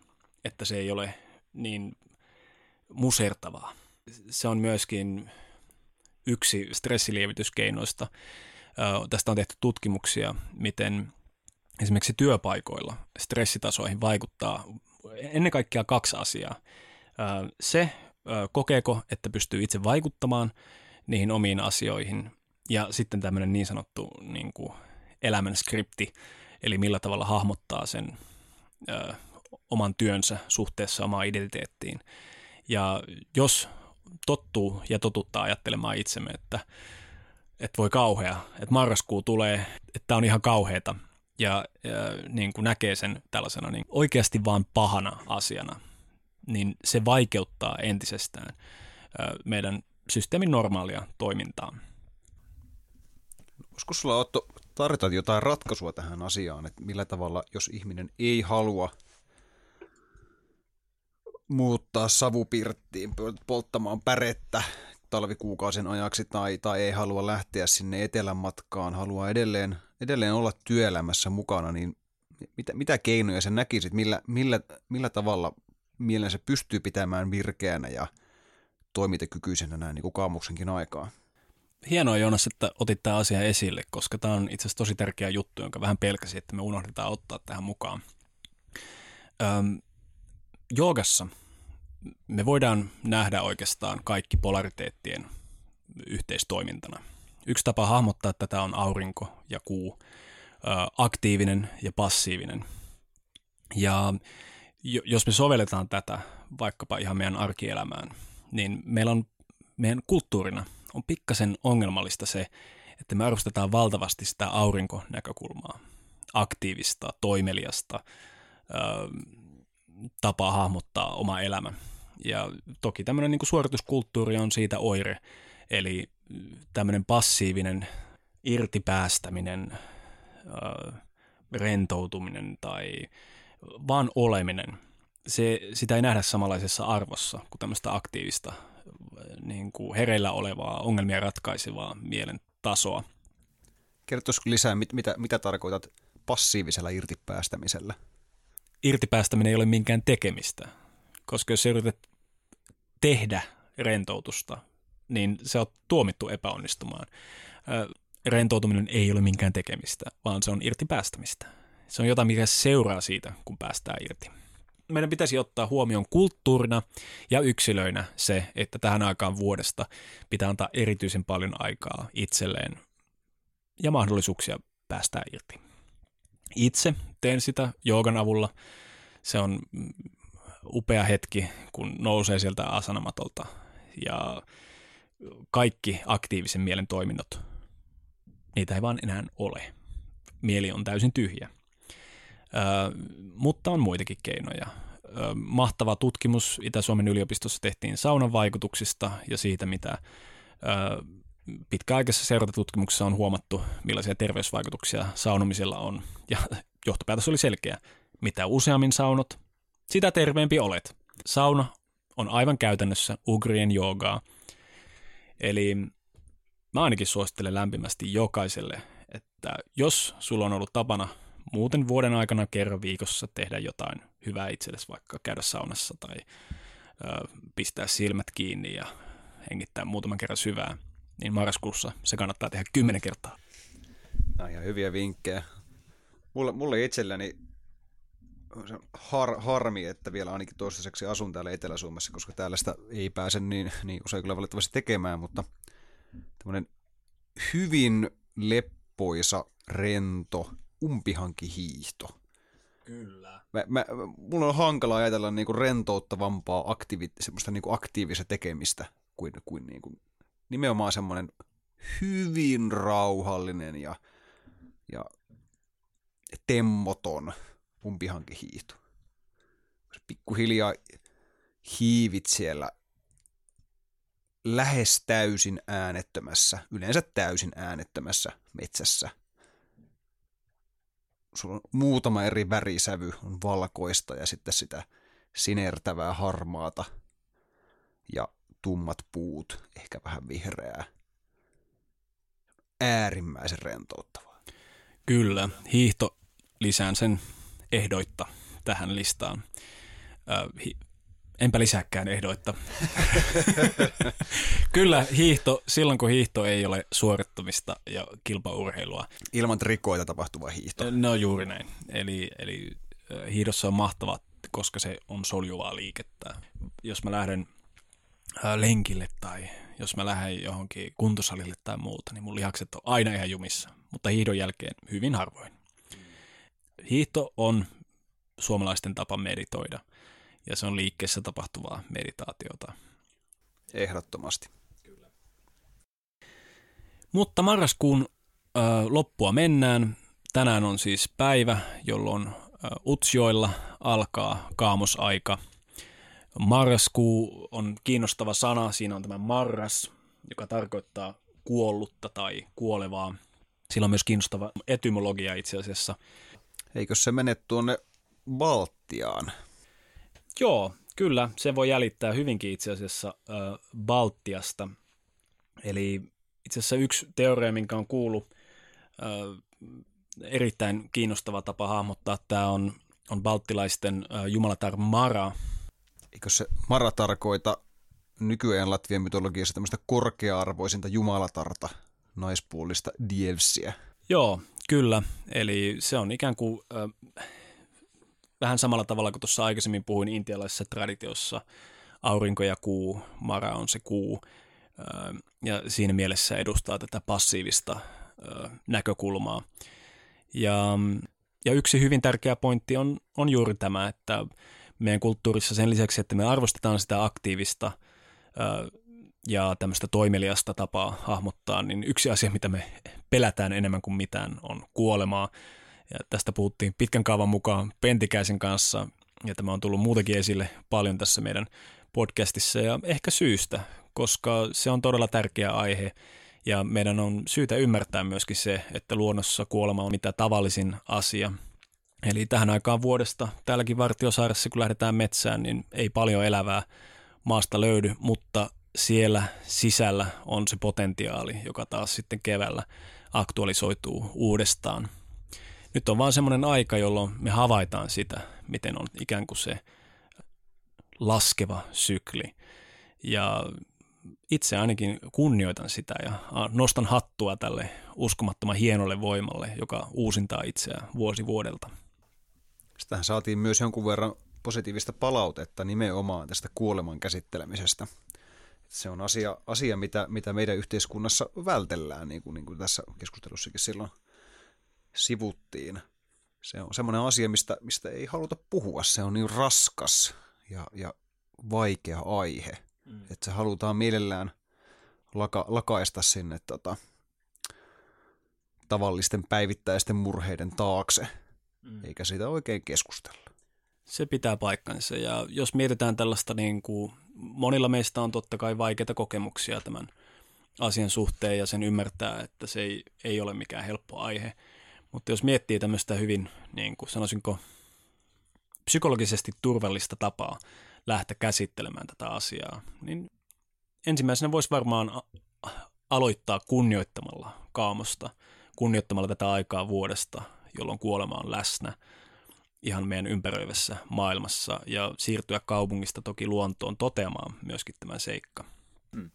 että se ei ole niin musertavaa. Se on myöskin yksi stressilievityskeinoista. Tästä on tehty tutkimuksia, miten esimerkiksi työpaikoilla stressitasoihin vaikuttaa ennen kaikkea kaksi asiaa. Se, kokeeko, että pystyy itse vaikuttamaan niihin omiin asioihin, ja sitten tämmöinen niin sanottu niin kuin elämän skripti, eli millä tavalla hahmottaa sen ö, oman työnsä suhteessa omaan identiteettiin. Ja jos tottuu ja totuttaa ajattelemaan itsemme, että, että voi kauhea, että marraskuu tulee, että on ihan kauheata, ja, ja niin kuin näkee sen tällaisena niin oikeasti vaan pahana asiana, niin se vaikeuttaa entisestään ö, meidän systeemin normaalia toimintaa. Olisiko sulla Otto tarjota jotain ratkaisua tähän asiaan, että millä tavalla, jos ihminen ei halua muuttaa savupirttiin polttamaan pärettä talvikuukausien ajaksi tai, tai ei halua lähteä sinne etelän matkaan, haluaa edelleen, edelleen olla työelämässä mukana, niin mitä, mitä keinoja sä näkisit, millä, millä, millä tavalla mielen se pystyy pitämään virkeänä ja toimintakykyisenä näin niin kuin kaamuksenkin aikaa? Hienoa Joonas, että otit tämä asia esille, koska tämä on itse asiassa tosi tärkeä juttu, jonka vähän pelkäsin, että me unohdetaan ottaa tähän mukaan. Öm, joogassa me voidaan nähdä oikeastaan kaikki polariteettien yhteistoimintana. Yksi tapa hahmottaa tätä on aurinko ja kuu, aktiivinen ja passiivinen. Ja jos me sovelletaan tätä vaikkapa ihan meidän arkielämään, niin meillä on meidän kulttuurina on pikkasen ongelmallista se, että me arvostetaan valtavasti sitä aurinkonäkökulmaa, aktiivista, toimeliasta, tapaa hahmottaa oma elämä. Ja toki tämmöinen niin suorituskulttuuri on siitä oire, eli tämmöinen passiivinen irtipäästäminen, rentoutuminen tai vaan oleminen, se, sitä ei nähdä samanlaisessa arvossa kuin tämmöistä aktiivista, niin kuin hereillä olevaa, ongelmia ratkaisevaa mielen tasoa. Kertoisiko lisää, mit, mitä, mitä tarkoitat passiivisella irtipäästämisellä? Irtipäästäminen ei ole minkään tekemistä, koska jos yrität tehdä rentoutusta, niin se on tuomittu epäonnistumaan. Rentoutuminen ei ole minkään tekemistä, vaan se on irti päästämistä. Se on jotain, mikä seuraa siitä, kun päästään irti. Meidän pitäisi ottaa huomioon kulttuurina ja yksilöinä se, että tähän aikaan vuodesta pitää antaa erityisen paljon aikaa itselleen ja mahdollisuuksia päästää irti. Itse teen sitä joogan avulla. Se on upea hetki, kun nousee sieltä asanamatolta ja kaikki aktiivisen mielen toiminnot, niitä ei vaan enää ole. Mieli on täysin tyhjä. Mutta on muitakin keinoja. Mahtava tutkimus Itä-Suomen yliopistossa tehtiin saunan vaikutuksista ja siitä, mitä pitkäaikaisessa seurantatutkimuksessa on huomattu, millaisia terveysvaikutuksia saunomisella on. Ja johtopäätös oli selkeä. Mitä useammin saunot, sitä terveempi olet. Sauna on aivan käytännössä ugrien joogaa. Eli mä ainakin suosittelen lämpimästi jokaiselle, että jos sulla on ollut tapana muuten vuoden aikana kerran viikossa tehdä jotain hyvää itsellesi, vaikka käydä saunassa tai ö, pistää silmät kiinni ja hengittää muutaman kerran syvää, niin marraskuussa se kannattaa tehdä kymmenen kertaa. Nämä ihan hyviä vinkkejä. Mulle, mulle itselleni se har, harmi, että vielä ainakin toistaiseksi asun täällä Etelä-Suomessa, koska täällä sitä ei pääse niin, niin usein kyllä valitettavasti tekemään, mutta tämmöinen hyvin leppoisa, rento, umpihankihiihto. Kyllä. Mä, mä, mulla on hankala ajatella niinku rentouttavampaa aktiivi, semmoista niinku aktiivista tekemistä kuin, kuin niinku, nimenomaan semmoinen hyvin rauhallinen ja, ja temmoton umpihankihiihto. Pikkuhiljaa hiivit siellä lähes täysin äänettömässä, yleensä täysin äänettömässä metsässä. Sulla on muutama eri värisävy, on valkoista ja sitten sitä sinertävää harmaata ja tummat puut, ehkä vähän vihreää. Äärimmäisen rentouttavaa. Kyllä, hiihto lisään sen ehdoitta tähän listaan. Äh, enpä lisääkään ehdoitta. Kyllä hiihto, silloin kun hiihto ei ole suorittamista ja kilpaurheilua. Ilman trikoita tapahtuva hiihto. No juuri näin. Eli, eli hiihdossa on mahtavaa, koska se on soljuvaa liikettä. Jos mä lähden lenkille tai jos mä lähden johonkin kuntosalille tai muuta, niin mun lihakset on aina ihan jumissa, mutta hiihdon jälkeen hyvin harvoin. Hiihto on suomalaisten tapa meditoida ja se on liikkeessä tapahtuvaa meditaatiota. Ehdottomasti. Kyllä. Mutta marraskuun ö, loppua mennään. Tänään on siis päivä, jolloin ö, Utsjoilla alkaa kaamosaika. Marraskuu on kiinnostava sana. Siinä on tämä marras, joka tarkoittaa kuollutta tai kuolevaa. Sillä on myös kiinnostava etymologia itse asiassa. Eikö se mene tuonne Baltiaan? Joo, Kyllä, se voi jäljittää hyvinkin itse asiassa äh, Baltiasta. Eli itse asiassa yksi teoria, minkä on kuullut, äh, erittäin kiinnostava tapa hahmottaa tämä on, on balttilaisten äh, jumalatar Mara. Eikö se Mara tarkoita nykyään Latvian mytologiassa tämmöistä korkea-arvoisinta jumalatarta, naispuolista dievsiä? Joo, kyllä. Eli se on ikään kuin äh, vähän samalla tavalla kuin tuossa aikaisemmin puhuin intialaisessa traditiossa, aurinko ja kuu, Mara on se kuu, ja siinä mielessä edustaa tätä passiivista näkökulmaa. Ja, ja yksi hyvin tärkeä pointti on, on juuri tämä, että meidän kulttuurissa sen lisäksi, että me arvostetaan sitä aktiivista ja tämmöistä toimeliasta tapaa hahmottaa, niin yksi asia, mitä me pelätään enemmän kuin mitään, on kuolemaa. Ja tästä puhuttiin pitkän kaavan mukaan Pentikäisen kanssa, ja tämä on tullut muutenkin esille paljon tässä meidän podcastissa, ja ehkä syystä, koska se on todella tärkeä aihe, ja meidän on syytä ymmärtää myöskin se, että luonnossa kuolema on mitä tavallisin asia. Eli tähän aikaan vuodesta täälläkin Vartiosaaressa, kun lähdetään metsään, niin ei paljon elävää maasta löydy, mutta siellä sisällä on se potentiaali, joka taas sitten keväällä aktualisoituu uudestaan. Nyt on vaan semmoinen aika, jolloin me havaitaan sitä, miten on ikään kuin se laskeva sykli. Ja itse ainakin kunnioitan sitä ja nostan hattua tälle uskomattoman hienolle voimalle, joka uusintaa itseään vuosi vuodelta. Sitähän saatiin myös jonkun verran positiivista palautetta nimenomaan tästä kuoleman käsittelemisestä. Se on asia, asia mitä, mitä meidän yhteiskunnassa vältellään, niin kuin, niin kuin tässä keskustelussakin silloin sivuttiin. Se on semmoinen asia, mistä, mistä ei haluta puhua. Se on niin raskas ja, ja vaikea aihe – Mm. Että se halutaan mielellään laka, lakaista sinne tota, tavallisten päivittäisten murheiden taakse, mm. eikä siitä oikein keskustella. Se pitää paikkansa ja jos mietitään tällaista, niin kuin, monilla meistä on totta kai vaikeita kokemuksia tämän asian suhteen ja sen ymmärtää, että se ei, ei ole mikään helppo aihe. Mutta jos miettii tämmöistä hyvin, niin kuin sanoisinko, psykologisesti turvallista tapaa lähteä käsittelemään tätä asiaa, niin ensimmäisenä voisi varmaan aloittaa kunnioittamalla kaamosta, kunnioittamalla tätä aikaa vuodesta, jolloin kuolema on läsnä ihan meidän ympäröivässä maailmassa ja siirtyä kaupungista toki luontoon toteamaan myöskin tämän seikka. Hmm.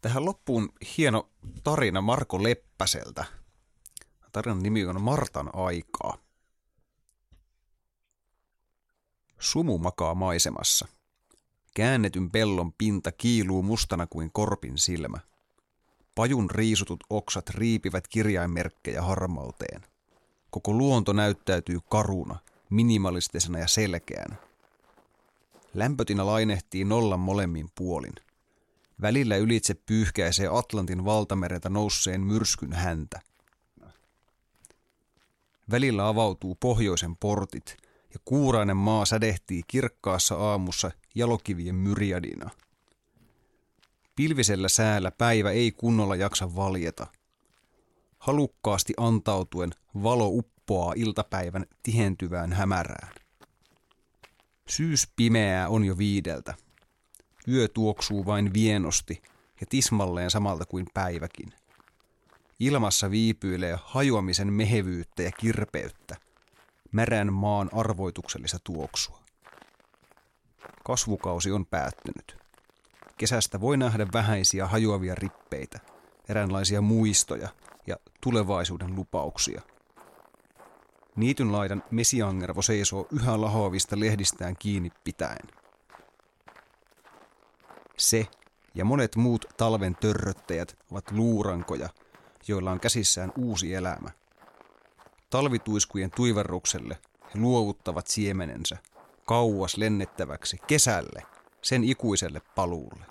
Tähän loppuun hieno tarina Marko Leppäseltä. Tarinan nimi on Martan aikaa. Sumu makaa maisemassa. Käännetyn pellon pinta kiiluu mustana kuin korpin silmä. Pajun riisutut oksat riipivät kirjainmerkkejä harmauteen. Koko luonto näyttäytyy karuna, minimalistisena ja selkeänä. Lämpötinä lainehtii nollan molemmin puolin. Välillä ylitse pyyhkäisee Atlantin valtamereltä nousseen myrskyn häntä. Välillä avautuu pohjoisen portit – ja kuurainen maa sädehtii kirkkaassa aamussa jalokivien myriadina. Pilvisellä säällä päivä ei kunnolla jaksa valjeta. Halukkaasti antautuen valo uppoaa iltapäivän tihentyvään hämärään. Syys pimeää on jo viideltä. Yö tuoksuu vain vienosti ja tismalleen samalta kuin päiväkin. Ilmassa viipyilee hajoamisen mehevyyttä ja kirpeyttä – märän maan arvoituksellista tuoksua. Kasvukausi on päättynyt. Kesästä voi nähdä vähäisiä hajoavia rippeitä, eräänlaisia muistoja ja tulevaisuuden lupauksia. Niityn laidan mesiangervo seisoo yhä lahoavista lehdistään kiinni pitäen. Se ja monet muut talven törröttäjät ovat luurankoja, joilla on käsissään uusi elämä. Talvituiskujen tuiverrukselle he luovuttavat siemenensä kauas lennettäväksi kesälle, sen ikuiselle paluulle.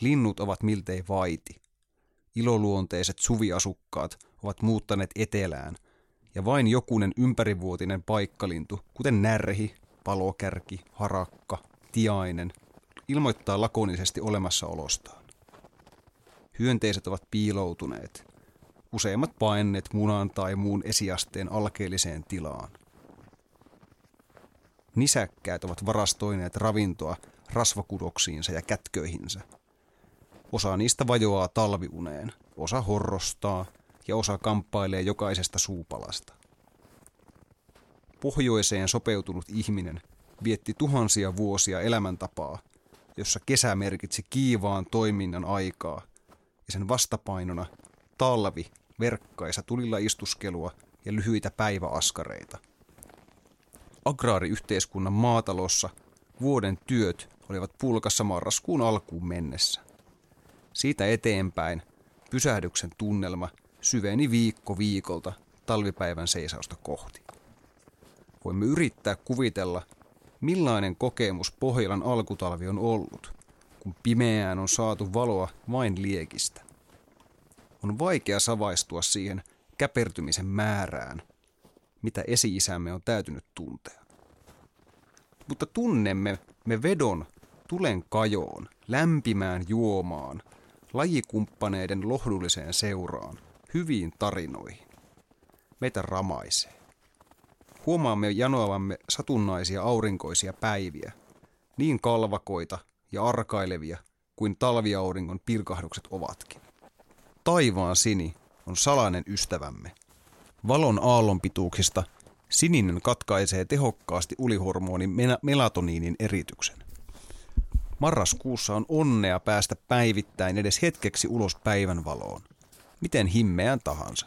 Linnut ovat miltei vaiti. Iloluonteiset suviasukkaat ovat muuttaneet etelään, ja vain jokunen ympärivuotinen paikkalintu, kuten närhi, palokärki, harakka, tiainen, ilmoittaa lakonisesti olemassaolostaan. Hyönteiset ovat piiloutuneet, useimmat paineet munan tai muun esiasteen alkeelliseen tilaan. Nisäkkäät ovat varastoineet ravintoa rasvakudoksiinsa ja kätköihinsä. Osa niistä vajoaa talviuneen, osa horrostaa ja osa kamppailee jokaisesta suupalasta. Pohjoiseen sopeutunut ihminen vietti tuhansia vuosia elämäntapaa, jossa kesä merkitsi kiivaan toiminnan aikaa ja sen vastapainona talvi, verkkaisa tulilla istuskelua ja lyhyitä päiväaskareita. Agraariyhteiskunnan maatalossa vuoden työt olivat pulkassa marraskuun alkuun mennessä. Siitä eteenpäin pysähdyksen tunnelma syveni viikko viikolta talvipäivän seisausta kohti. Voimme yrittää kuvitella, millainen kokemus Pohjolan alkutalvi on ollut, kun pimeään on saatu valoa vain liekistä. On vaikea savaistua siihen käpertymisen määrään, mitä esi-isämme on täytynyt tuntea. Mutta tunnemme me vedon tulen kajoon, lämpimään juomaan, lajikumppaneiden lohdulliseen seuraan, hyviin tarinoihin. Meitä ramaisee. Huomaamme janoavamme satunnaisia aurinkoisia päiviä, niin kalvakoita ja arkailevia kuin talviauringon pilkahdukset ovatkin. Taivaan sini on salainen ystävämme. Valon aallonpituuksista sininen katkaisee tehokkaasti ulihormonin melatoniinin erityksen. Marraskuussa on onnea päästä päivittäin edes hetkeksi ulos päivänvaloon, miten himmeään tahansa.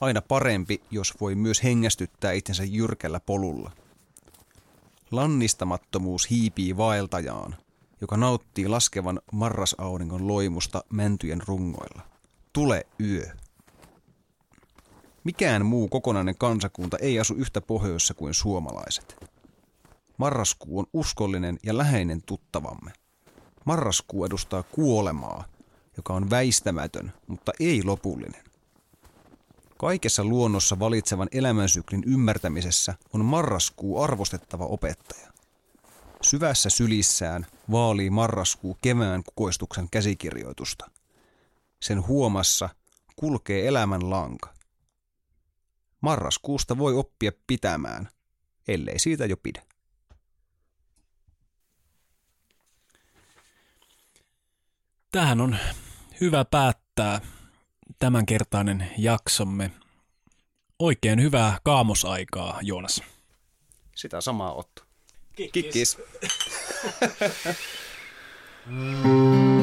Aina parempi, jos voi myös hengästyttää itsensä jyrkällä polulla. Lannistamattomuus hiipii vaeltajaan, joka nauttii laskevan marrasauringon loimusta mäntyjen rungoilla. Tule yö. Mikään muu kokonainen kansakunta ei asu yhtä pohjoissa kuin suomalaiset. Marraskuu on uskollinen ja läheinen tuttavamme. Marraskuu edustaa kuolemaa, joka on väistämätön, mutta ei lopullinen. Kaikessa luonnossa valitsevan elämänsyklin ymmärtämisessä on marraskuu arvostettava opettaja. Syvässä sylissään vaalii marraskuu kevään kukoistuksen käsikirjoitusta. Sen huomassa kulkee elämän lanka. Marraskuusta voi oppia pitämään, ellei siitä jo pidä. Tähän on hyvä päättää tämänkertainen jaksomme. Oikein hyvää kaamosaikaa, Joonas. Sitä samaa Otto. Kikkis. Kikkis.